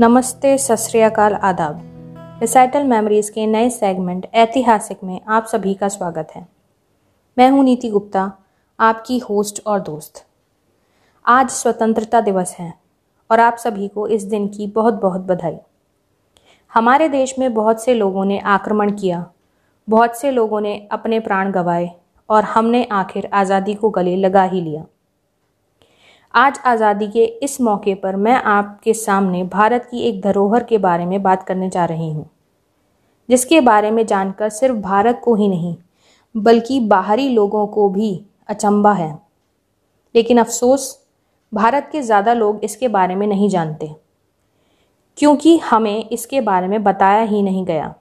नमस्ते, सत आदाब। रिसाइटल मेमोरीज के नए सेगमेंट ऐतिहासिक में आप सभी का स्वागत है। मैं हूँ नीति गुप्ता, आपकी होस्ट और दोस्त। आज स्वतंत्रता दिवस है और आप सभी को इस दिन की बहुत बहुत बधाई। हमारे देश में बहुत से लोगों ने आक्रमण किया, बहुत से लोगों ने अपने प्राण गंवाए और हमने आखिर आज़ादी को गले लगा ही लिया। आज आज़ादी के इस मौके पर मैं आपके सामने भारत की एक धरोहर के बारे में बात करने जा रही हूँ, जिसके बारे में जानकर सिर्फ़ भारत को ही नहीं, बल्कि बाहरी लोगों को भी अचंबा है। लेकिन अफसोस, भारत के ज़्यादा लोग इसके बारे में नहीं जानते, क्योंकि हमें इसके बारे में बताया ही नहीं गया।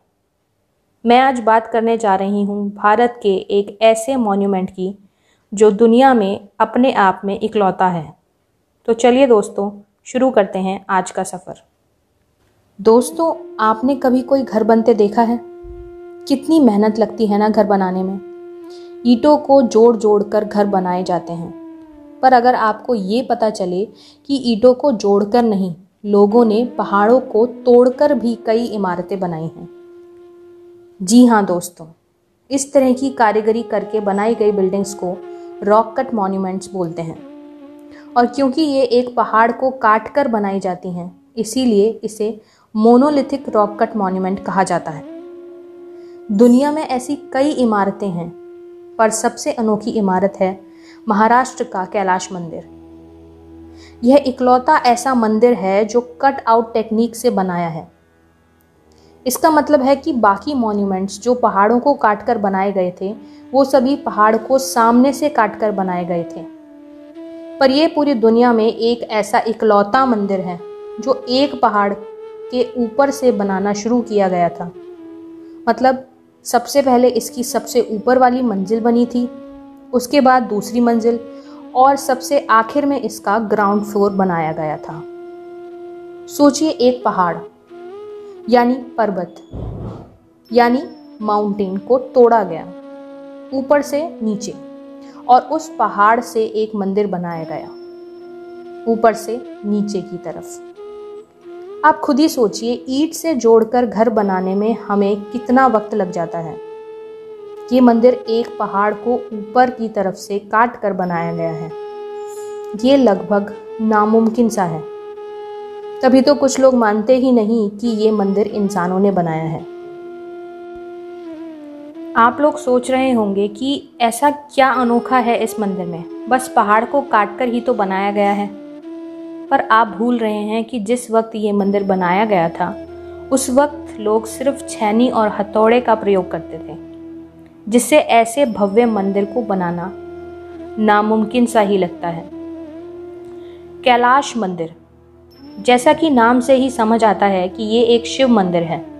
मैं आज बात करने जा रही हूँ भारत के एक ऐसे मॉन्यूमेंट की, जो दुनिया में अपने आप में इकलौता है। तो चलिए दोस्तों, शुरू करते हैं आज का सफ़र। दोस्तों, आपने कभी कोई घर बनते देखा है? कितनी मेहनत लगती है ना घर बनाने में? ईंटों को जोड़ जोड़ कर घर बनाए जाते हैं। पर अगर आपको ये पता चले कि ईंटों को जोड़कर नहीं, लोगों ने पहाड़ों को तोड़कर भी कई इमारतें बनाई हैं। जी हाँ दोस्तों, इस तरह की कारीगरी करके बनाई गई बिल्डिंग्स को रॉक कट मॉन्यूमेंट्स बोलते हैं। और क्योंकि ये एक पहाड़ को काट कर बनाई जाती हैं, इसीलिए इसे मोनोलिथिक रॉक कट मॉन्यूमेंट कहा जाता है। दुनिया में ऐसी कई इमारतें हैं, पर सबसे अनोखी इमारत है महाराष्ट्र का कैलाश मंदिर। यह इकलौता ऐसा मंदिर है जो कट आउट टेक्निक से बनाया है। इसका मतलब है कि बाकी मॉन्यूमेंट्स जो पहाड़ों को काटकर बनाए गए थे, वो सभी पहाड़ को सामने से काटकर बनाए गए थे। पर यह पूरी दुनिया में एक ऐसा इकलौता मंदिर है, जो एक पहाड़ के ऊपर से बनाना शुरू किया गया था। मतलब सबसे पहले इसकी सबसे ऊपर वाली मंजिल बनी थी, उसके बाद दूसरी मंजिल, और सबसे आखिर में इसका ग्राउंड फ्लोर बनाया गया था। सोचिए एक पहाड़, यानी पर्वत, यानी माउंटेन को तोड़ा गया, ऊपर से नीचे। और उस पहाड़ से एक मंदिर बनाया गया, ऊपर से नीचे की तरफ़। आप खुद ही सोचिए, ईट से जोड़कर घर बनाने में हमें कितना वक्त लग जाता है। ये मंदिर एक पहाड़ को ऊपर की तरफ़ से काट कर बनाया गया है। ये लगभग नामुमकिन सा है। तभी तो कुछ लोग मानते ही नहीं कि ये मंदिर इंसानों ने बनाया है। आप लोग सोच रहे होंगे कि ऐसा क्या अनोखा है इस मंदिर में। बस पहाड़ को काट कर ही तो बनाया गया है। पर आप भूल रहे हैं कि जिस वक्त ये मंदिर बनाया गया था, उस वक्त लोग सिर्फ़ छैनी और हथौड़े का प्रयोग करते थे, जिससे ऐसे भव्य मंदिर को बनाना नामुमकिन सा ही लगता है। कैलाश मंदिर, जैसा कि नाम से ही समझ आता है कि ये एक शिव मंदिर है।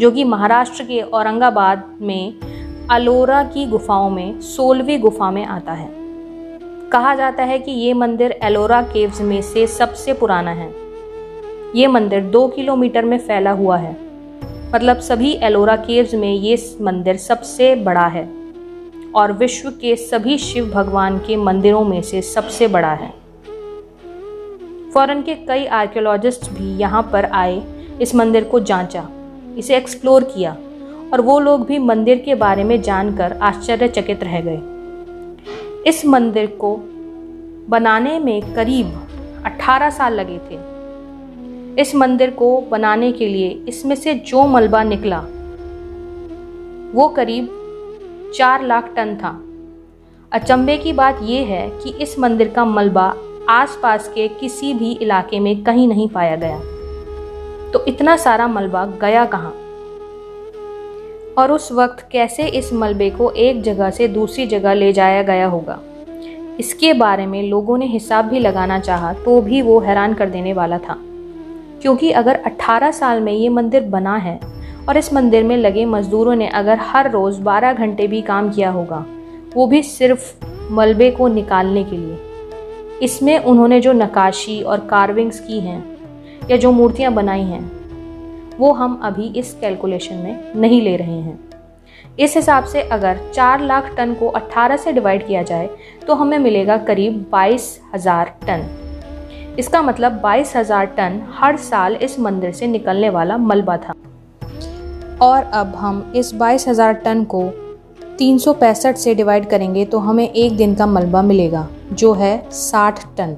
जो कि महाराष्ट्र के औरंगाबाद में अलोरा की गुफाओं में, सोलहवीं गुफा में आता है। कहा जाता है कि ये मंदिर एलोरा केव्स में से सबसे पुराना है। ये मंदिर दो किलोमीटर में फैला हुआ है। मतलब सभी एलोरा केव्स में ये मंदिर सबसे बड़ा है और विश्व के सभी शिव भगवान के मंदिरों में से सबसे बड़ा है। फॉरन के कई आर्कियोलॉजिस्ट भी यहाँ पर आए इस मंदिर को जांचा। इसे एक्सप्लोर किया और वो लोग भी मंदिर के बारे में जानकर आश्चर्यचकित रह गए। इस मंदिर को बनाने में करीब 18 साल लगे थे। इस मंदिर को बनाने के लिए इसमें से जो मलबा निकला, वो करीब चार लाख टन था। अचंबे की बात यह है कि इस मंदिर का मलबा आसपास के किसी भी इलाके में कहीं नहीं पाया गया। तो इतना सारा मलबा गया कहाँ? और उस वक्त कैसे इस मलबे को एक जगह से दूसरी जगह ले जाया गया होगा? इसके बारे में लोगों ने हिसाब भी लगाना चाहा तो भी वो हैरान कर देने वाला था। क्योंकि अगर 18 साल में ये मंदिर बना है और इस मंदिर में लगे मजदूरों ने अगर हर रोज़ 12 घंटे भी काम किया होगा, वो भी सिर्फ़ मलबे को निकालने के लिए। इसमें उन्होंने जो नकाशी और कार्विंग्स की हैं या जो मूर्तियाँ बनाई हैं, वो हम अभी इस कैलकुलेशन में नहीं ले रहे हैं। इस हिसाब से अगर चार लाख टन को 18 से डिवाइड किया जाए तो हमें मिलेगा करीब बाईस हज़ार टन। इसका मतलब बाईस हज़ार टन हर साल इस मंदिर से निकलने वाला मलबा था। और अब हम इस बाईस हज़ार टन को तीन सौ पैंसठ से डिवाइड करेंगे तो हमें एक दिन का मलबा मिलेगा, जो है साठ टन।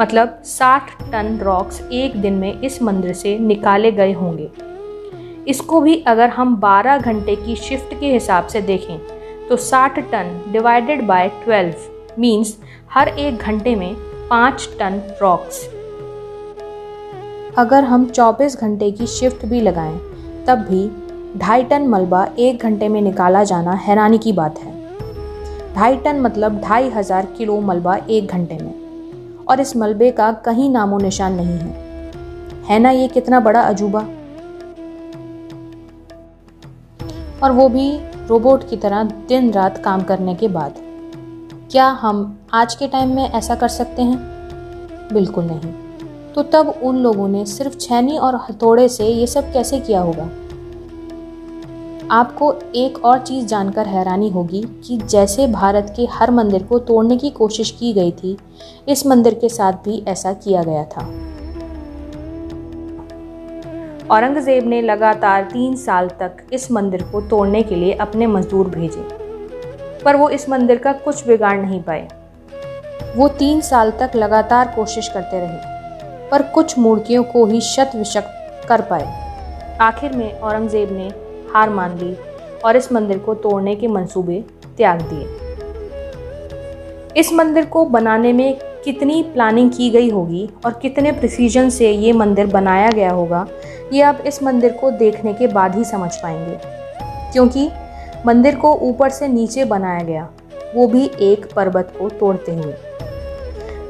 मतलब 60 टन रॉक्स एक दिन में इस मंदिर से निकाले गए होंगे। इसको भी अगर हम 12 घंटे की शिफ्ट के हिसाब से देखें तो 60 टन डिवाइडेड बाय 12 मींस हर एक घंटे में 5 टन रॉक्स अगर हम 24 घंटे की शिफ्ट भी लगाएँ, तब भी ढाई टन मलबा एक घंटे में निकाला जाना हैरानी की बात है। ढाई टन मतलब ढाई हज़ार किलो मलबा एक घंटे में। और इस मलबे का कहीं नामो निशान नहीं है। है ना ये कितना बड़ा अजूबा? और वो भी रोबोट की तरह दिन रात काम करने के बाद। क्या हम आज के टाइम में ऐसा कर सकते हैं? बिल्कुल नहीं। तो तब उन लोगों ने सिर्फ़ छैनी और हथौड़े से ये सब कैसे किया होगा? आपको एक और चीज़ जानकर हैरानी होगी कि जैसे भारत के हर मंदिर को तोड़ने की कोशिश की गई थी, इस मंदिर के साथ भी ऐसा किया गया था। औरंगज़ेब ने लगातार तीन साल तक इस मंदिर को तोड़ने के लिए अपने मजदूर भेजे, पर वो इस मंदिर का कुछ बिगाड़ नहीं पाए। वो तीन साल तक लगातार कोशिश करते रहे, पर कुछ मूर्तियों को ही शत विशक कर पाए। आखिर में औरंगज़ेब ने हार मान ली और इस मंदिर को तोड़ने के मंसूबे त्याग दिए। इस मंदिर को बनाने में कितनी प्लानिंग की गई होगी और कितने प्रिसीजन से ये मंदिर बनाया गया होगा, ये आप इस मंदिर को देखने के बाद ही समझ पाएँगे। क्योंकि मंदिर को ऊपर से नीचे बनाया गया, वो भी एक पर्वत को तोड़ते हुए।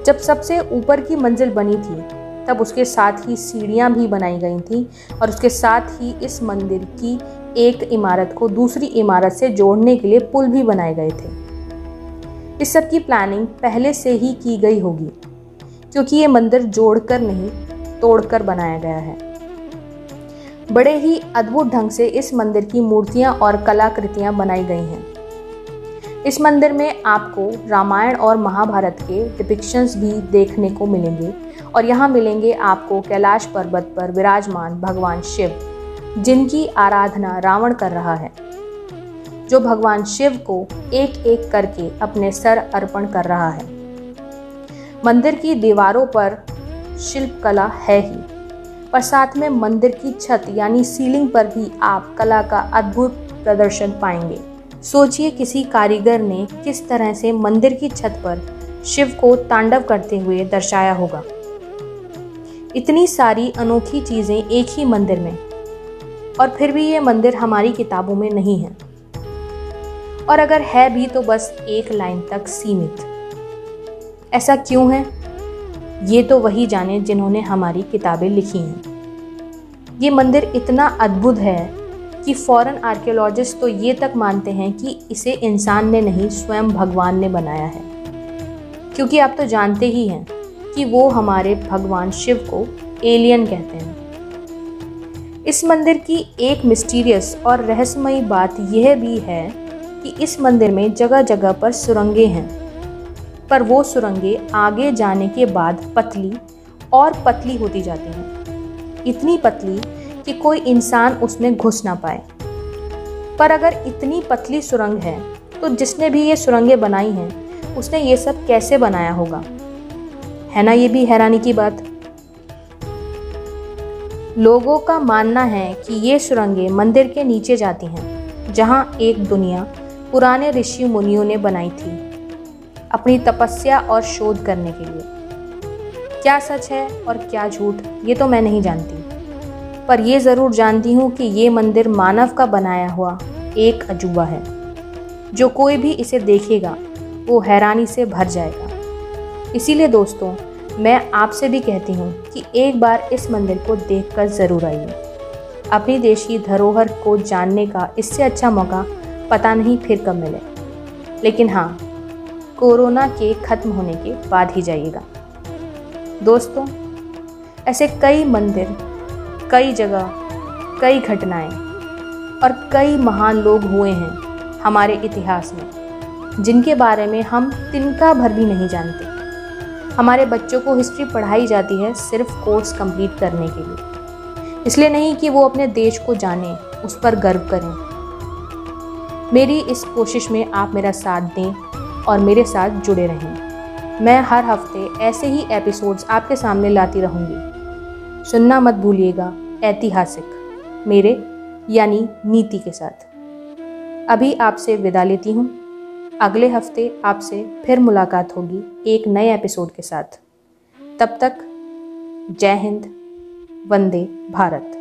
जब सबसे ऊपर की मंजिल बनी थी, तब उसके साथ ही सीढ़ियाँ भी बनाई गई थी और उसके साथ ही इस मंदिर की एक इमारत को दूसरी इमारत से जोड़ने के लिए पुल भी बनाए गए थे। इस सब की प्लानिंग पहले से ही की गई होगी, क्योंकि ये मंदिर जोड़कर नहीं, तोड़कर बनाया गया है। बड़े ही अद्भुत ढंग से इस मंदिर की मूर्तियाँ और कलाकृतियाँ बनाई गई हैं। इस मंदिर में आपको रामायण और महाभारत के डिपिक्शंस भी देखने को मिलेंगे, और यहाँ मिलेंगे आपको कैलाश पर्वत पर विराजमान भगवान शिव। जिनकी आराधना रावण कर रहा है, जो भगवान शिव को एक एक करके अपने सर अर्पण कर रहा है। मंदिर की दीवारों पर शिल्प कला है ही, पर साथ में मंदिर की छत यानी सीलिंग पर भी आप कला का अद्भुत प्रदर्शन पाएँगे। सोचिए किसी कारीगर ने किस तरह से मंदिर की छत पर शिव को तांडव करते हुए दर्शाया होगा। इतनी सारी अनोखी चीज़ें एक ही मंदिर में और फिर भी ये मंदिर हमारी किताबों में नहीं है। और अगर है भी तो बस एक लाइन तक सीमित। ऐसा क्यों है? ये तो वही जाने जिन्होंने हमारी किताबें लिखी हैं। ये मंदिर इतना अद्भुत है कि फॉरेन आर्कियोलॉजिस्ट तो ये तक मानते हैं कि इसे इंसान ने नहीं, स्वयं भगवान ने बनाया है। क्योंकि आप तो जानते ही हैं कि वो हमारे भगवान शिव को एलियन कहते हैं। इस मंदिर की एक मिस्टीरियस और रहस्यमयी बात यह भी है कि इस मंदिर में जगह जगह पर सुरंगें हैं। पर वो सुरंगें आगे जाने के बाद पतली और पतली होती जाती हैं। इतनी पतली कि कोई इंसान उसमें घुस ना पाए। पर अगर इतनी पतली सुरंग है तो जिसने भी ये सुरंगें बनाई हैं, उसने ये सब कैसे बनाया होगा? है ना ये भी हैरानी की बात। लोगों का मानना है कि ये सुरंगें मंदिर के नीचे जाती हैं, जहाँ एक दुनिया पुराने ऋषि मुनियों ने बनाई थी, अपनी तपस्या और शोध करने के लिए। क्या सच है और क्या झूठ, ये तो मैं नहीं जानती। पर यह ज़रूर जानती हूँ कि ये मंदिर मानव का बनाया हुआ एक अजूबा है। जो कोई भी इसे देखेगा, वो हैरानी से भर जाएगा। इसीलिए दोस्तों मैं आपसे भी कहती हूँ कि एक बार इस मंदिर को देखकर ज़रूर आइए। अपनी देश की धरोहर को जानने का इससे अच्छा मौका पता नहीं फिर कब मिले। लेकिन हाँ कोरोना के ख़त्म होने के बाद ही जाइएगा। दोस्तों, ऐसे कई मंदिर, कई जगह, कई घटनाएँ और कई महान लोग हुए हैं हमारे इतिहास में, जिनके बारे में हम तिनका भर भी नहीं जानते। हमारे बच्चों को हिस्ट्री पढ़ाई जाती है सिर्फ़ कोर्स कंप्लीट करने के लिए। इसलिए नहीं कि वो अपने देश को जानें, उस पर गर्व करें। मेरी इस कोशिश में आप मेरा साथ दें और मेरे साथ जुड़े रहें। मैं हर हफ़्ते ऐसे ही एपिसोड्स आपके सामने लाती रहूँगी। सुनना मत भूलिएगा, ऐतिहासिक, मेरे, यानी नीति के साथ। अभी आपसे विदा लेती हूँ। अगले हफ़्ते आपसे फिर मुलाकात होगी एक नए एपिसोड के साथ। तब तक जय हिंद, वंदे भारत।